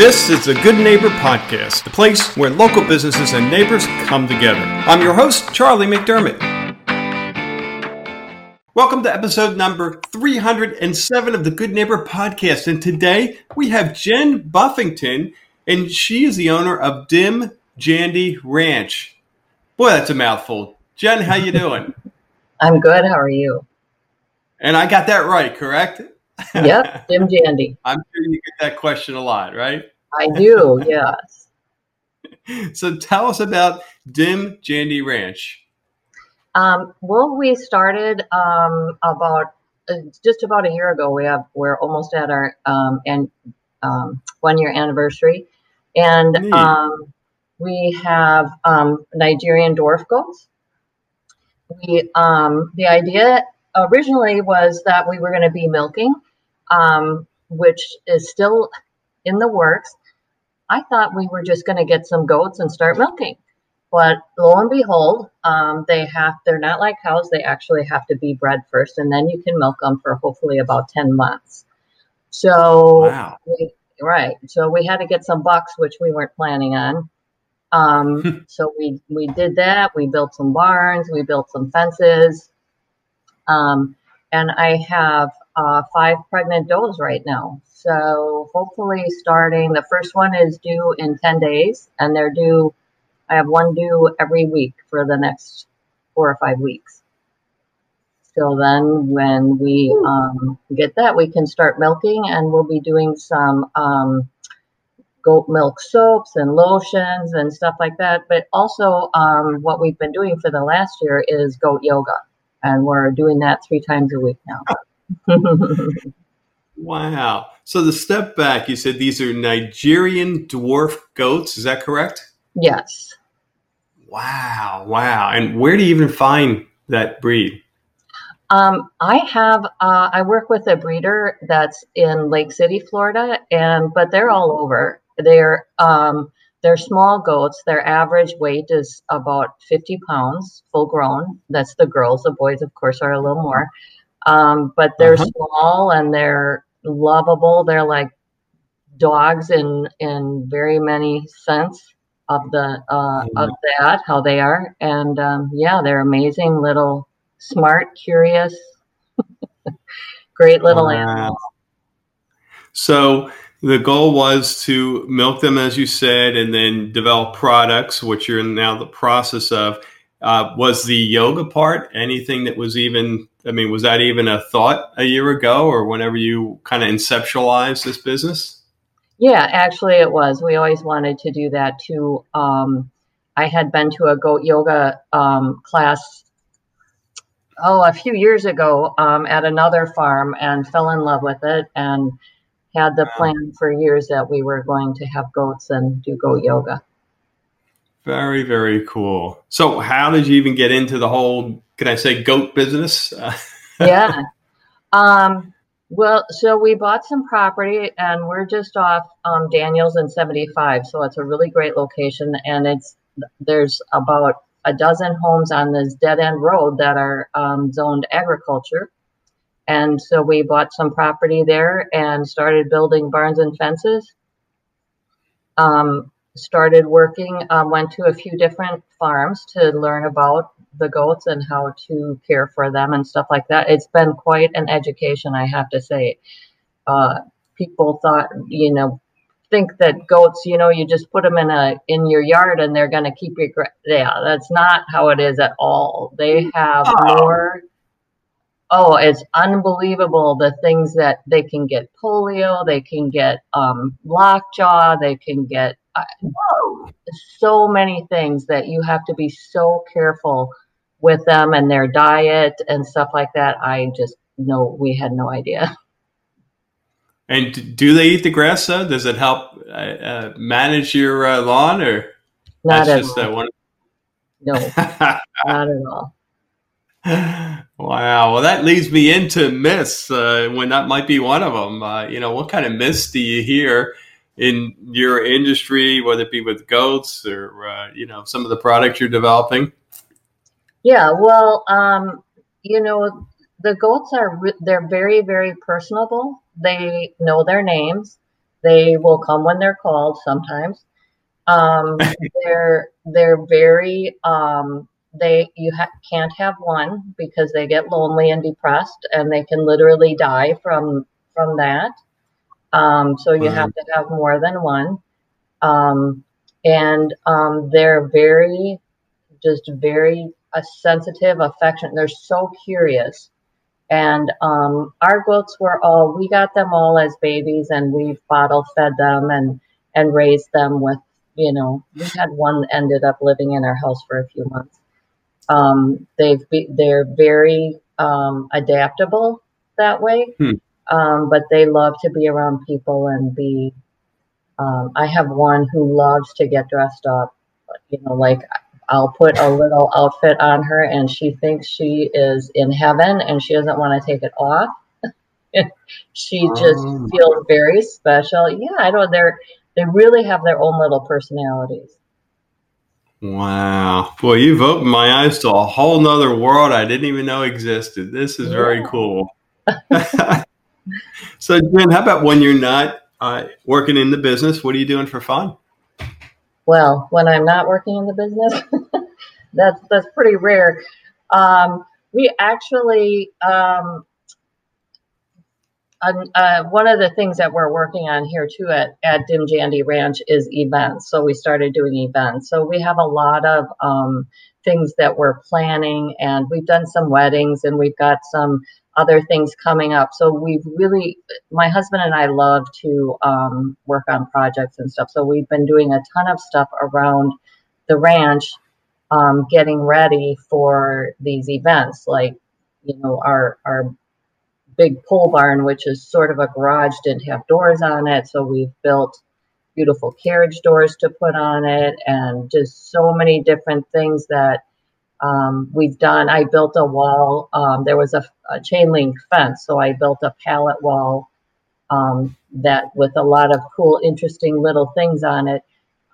This is the Good Neighbor Podcast, the place where local businesses and neighbors come together. I'm your host, Charlie McDermott. Welcome to episode number 307 of the Good Neighbor Podcast. And today we have Jen Buffington, and she is the owner of Dim Jandy Ranch. Boy, that's a mouthful. Jen, how you doing? I'm good. How are you? And I got that right, correct? Yep, Dim Jandy. I'm sure you get that question a lot, right? I do, yes. so tell us about Dim Jandy Ranch. Um, well, we started um, about uh, just about a year ago. We have we're almost at our um, and um, one year anniversary, and um, we have um, Nigerian dwarf goats. We um, the idea originally was that we were going to be milking, um, which is still in the works. I thought we were just going to get some goats and start milking. But lo and behold, um, they have, they're not like cows. They actually have to be bred first, and then you can milk them for hopefully about 10 months. So, wow. we, right. So we had to get some bucks, which we weren't planning on. Um, so we, we did that. We built some barns, we built some fences. Um, and I have uh, five pregnant does right now. So hopefully, starting the first one is due in 10 days, and they're due, I have one due every week for the next four or five weeks. So then, when we um, get that, we can start milking, and we'll be doing some um, goat milk soaps and lotions and stuff like that. But also, um, what we've been doing for the last year is goat yoga, and we're doing that three times a week now. wow. So the step back, you said these are Nigerian dwarf goats. Is that correct? Yes. Wow, wow. And where do you even find that breed? Um, I have uh, I work with a breeder that's in Lake City, Florida, and but they're all over. They're um, they're small goats. Their average weight is about 50 pounds, full grown. That's the girls. The boys, of course, are a little more. Um, but they're uh-huh. small and they're lovable. They're like dogs in in very many sense of the uh, of mm-hmm. that how they are, and um, yeah, they're amazing little, smart, curious, great little wow. animals. So the goal was to milk them, as you said, and then develop products, which you're in now the process of. Uh, was the yoga part anything that was even I mean, was that even a thought a year ago or whenever you kind of inceptualized this business? Yeah, actually, it was. We always wanted to do that too. Um, I had been to a goat yoga um, class, oh, a few years ago um, at another farm and fell in love with it and had the wow. plan for years that we were going to have goats and do goat yoga. Very, very cool. So, how did you even get into the whole can I say goat business? yeah. Um, well, so we bought some property and we're just off um, Daniels and 75. So it's a really great location. And it's there's about a dozen homes on this dead end road that are um, zoned agriculture. And so we bought some property there and started building barns and fences. Um, started working, um, went to a few different farms to learn about the goats and how to care for them and stuff like that. It's been quite an education, I have to say. Uh, people thought, you know, think that goats, you know, you just put them in a in your yard and they're going to keep your yeah. That's not how it is at all. They have oh. more. Oh, it's unbelievable the things that they can get polio, they can get um, lockjaw, they can get so many things that you have to be so careful with them and their diet and stuff like that. I just know we had no idea. And do they eat the grass? Though? Does it help uh, uh, manage your uh, lawn, or not at all? Uh, one... No, not at all. Wow. Well, that leads me into myths. Uh, when that might be one of them. Uh, you know, what kind of myths do you hear in your industry, whether it be with goats or uh, you know some of the products you're developing? Yeah, well, um, you know, the goats are they're very very personable. They know their names. They will come when they're called sometimes. Um, they're they're very um, they you ha- can't have one because they get lonely and depressed and they can literally die from from that. Um, so you have to have more than one. Um, and um, they're very, just very uh, sensitive, affectionate. They're so curious. And um, our goats were all, we got them all as babies and we bottle fed them and, and raised them with, you know, we had one ended up living in our house for a few months. Um, they've be, they're very um, adaptable that way, hmm. Um, but they love to be around people and be um, I have one who loves to get dressed up. You know, like I'll put a little outfit on her and she thinks she is in heaven and she doesn't want to take it off. she just oh. feels very special. Yeah, I know they're they really have their own little personalities. Wow. Boy, you've opened my eyes to a whole nother world I didn't even know existed. This is yeah. very cool. so Jen, how about when you're not uh, working in the business, what are you doing for fun? Well, when I'm not working in the business, that's that's pretty rare. Um, we actually um, uh, one of the things that we're working on here too at, at Dim Jandy Ranch is events. So we started doing events. So we have a lot of um, things that we're planning, and we've done some weddings, and we've got some other things coming up. So we've really, my husband and I love to um, work on projects and stuff. So we've been doing a ton of stuff around the ranch, um, getting ready for these events, like you know our our big pole barn, which is sort of a garage, didn't have doors on it, so we've built beautiful carriage doors to put on it, and just so many different things that um, we've done. I built a wall. Um, there was a, a, chain link fence, so I built a pallet wall um, that with a lot of cool, interesting little things on it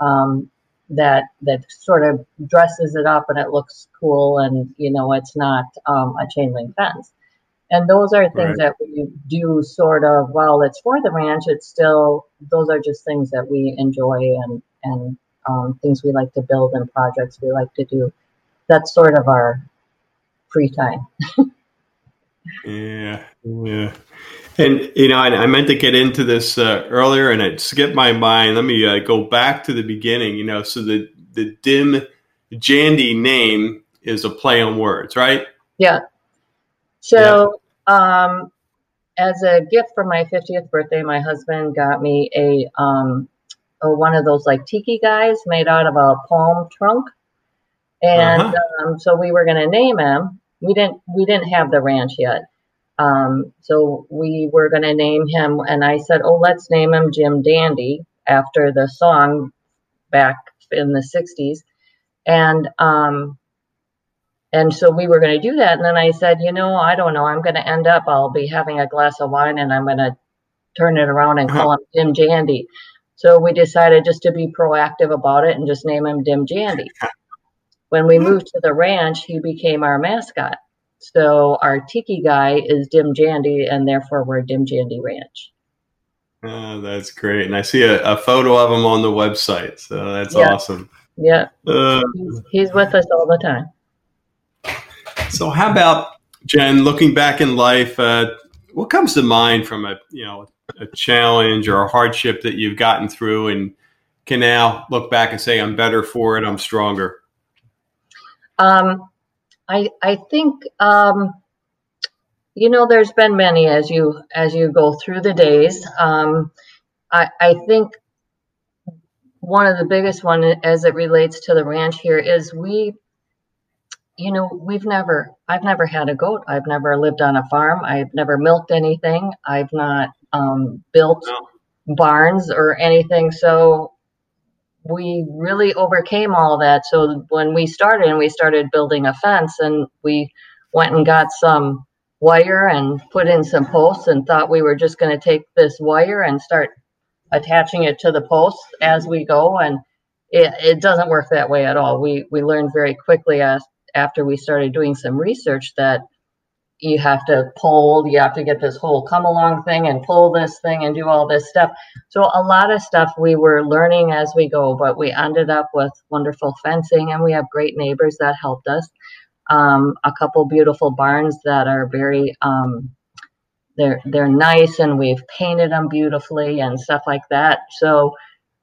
um, that that sort of dresses it up and it looks cool, and you know it's not um, a chain link fence. And those are things right. that we do sort of while it's for the ranch. It's still those are just things that we enjoy and and um, things we like to build and projects we like to do that's sort of our free time. yeah, yeah. And you know, I, I, meant to get into this uh, earlier, and it skipped my mind. Let me uh, go back to the beginning. You know, so the the dim Jandy name is a play on words, right? Yeah. So, yeah. um, as a gift for my 50th birthday, my husband got me a um, a, one of those like tiki guys made out of a palm trunk and uh-huh. um, so we were going to name him. We didn't we didn't have the ranch yet, um, so we were going to name him. And I said, "Oh, let's name him Jim Dandy after the song back in the '60s." And um, and so we were going to do that. And then I said, "You know, I don't know. I'm going to end up. I'll be having a glass of wine, and I'm going to turn it around and call uh-huh. him Jim Dandy." So we decided just to be proactive about it and just name him Dim Jandy. When we moved to the ranch, he became our mascot. So our tiki guy is Dim Jandy, and therefore we're Dim Jandy Ranch. Oh, that's great. And I see a, a photo of him on the website. So that's yeah. awesome. Yeah. Uh, he's, he's with us all the time. So, how about Jen? Looking back in life, uh, what comes to mind from a you know a challenge or a hardship that you've gotten through, and can now look back and say, "I'm better for it. I'm stronger." Um, I I think um, you know there's been many as you as you go through the days. Um, I I think one of the biggest one as it relates to the ranch here is we you know we've never i've never had a goat i've never lived on a farm i've never milked anything i've not um, built no. barns or anything so we really overcame all that. So when we started and we started building a fence and we went and got some wire and put in some posts and thought we were just going to take this wire and start attaching it to the posts as we go and it, it doesn't work that way at all we we learned very quickly as, after we started doing some research that you have to pull, you have to get this whole come along thing and pull this thing and do all this stuff. So a lot of stuff we were learning as we go, but we ended up with wonderful fencing and we have great neighbors that helped us. Um, a couple beautiful barns that are very um, they're they're nice and we've painted them beautifully and stuff like that. So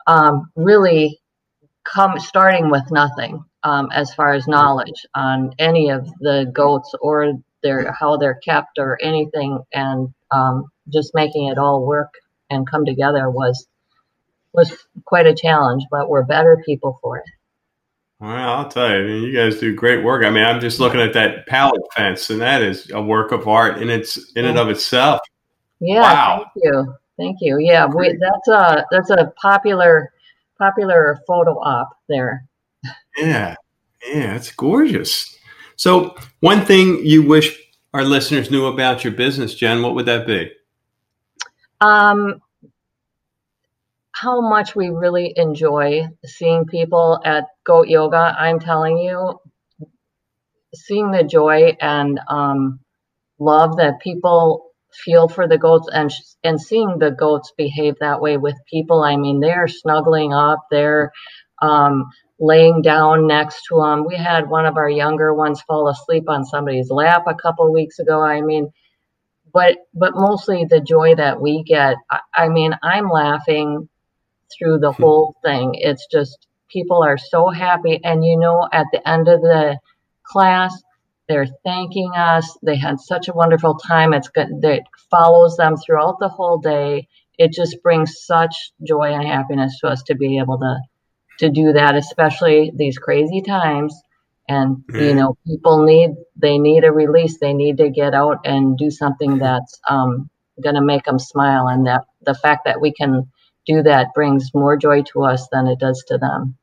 um, really come starting with nothing um, as far as knowledge on any of the goats or their how they're kept or anything, and um, just making it all work and come together was was quite a challenge. But we're better people for it. Well, I'll tell you, I mean, you guys do great work. I mean, I'm just looking at that pallet fence, and that is a work of art in its in and of itself. Yeah, wow. thank you, thank you. Yeah, we, that's a that's a popular popular photo op there. Yeah, yeah, it's gorgeous. So, one thing you wish our listeners knew about your business, Jen, what would that be? Um, how much we really enjoy seeing people at Goat Yoga. I'm telling you, seeing the joy and um, love that people feel for the goats and and seeing the goats behave that way with people. I mean, they're snuggling up, they're um, laying down next to them. We had one of our younger ones fall asleep on somebody's lap a couple weeks ago. I mean, but but mostly the joy that we get. I, I mean, I'm laughing through the hmm. whole thing. It's just people are so happy, and you know, at the end of the class, they're thanking us. They had such a wonderful time. It's good that follows them throughout the whole day. It just brings such joy and happiness to us to be able to to do that, especially these crazy times. And you know, people need they need a release. They need to get out and do something that's um, going to make them smile. And that the fact that we can do that brings more joy to us than it does to them.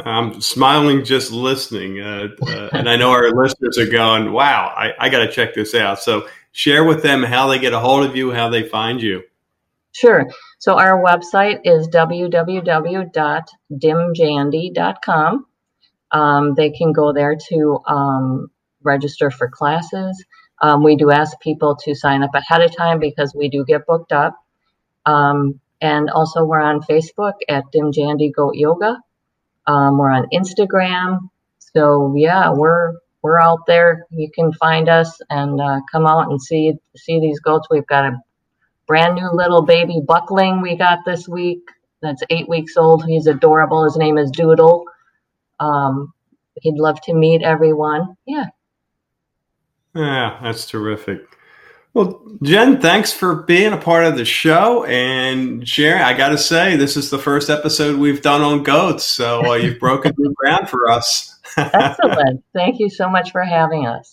I'm smiling just listening. Uh, uh, and I know our listeners are going, wow, I, I got to check this out. So share with them how they get a hold of you, how they find you. Sure. So our website is www.dimjandy.com. Um, they can go there to um, register for classes. Um, we do ask people to sign up ahead of time because we do get booked up. Um, and also, we're on Facebook at Dimjandy Goat Yoga. Um, we're on Instagram. So yeah, we're we're out there. You can find us and uh, come out and see see these goats. We've got a brand new little baby buckling we got this week. That's eight weeks old. He's adorable. His name is Doodle. Um, he'd love to meet everyone. Yeah. Yeah, that's terrific. Well, Jen, thanks for being a part of the show and sharing. I got to say, this is the first episode we've done on goats, so uh, you've broken new ground for us. Excellent. Thank you so much for having us.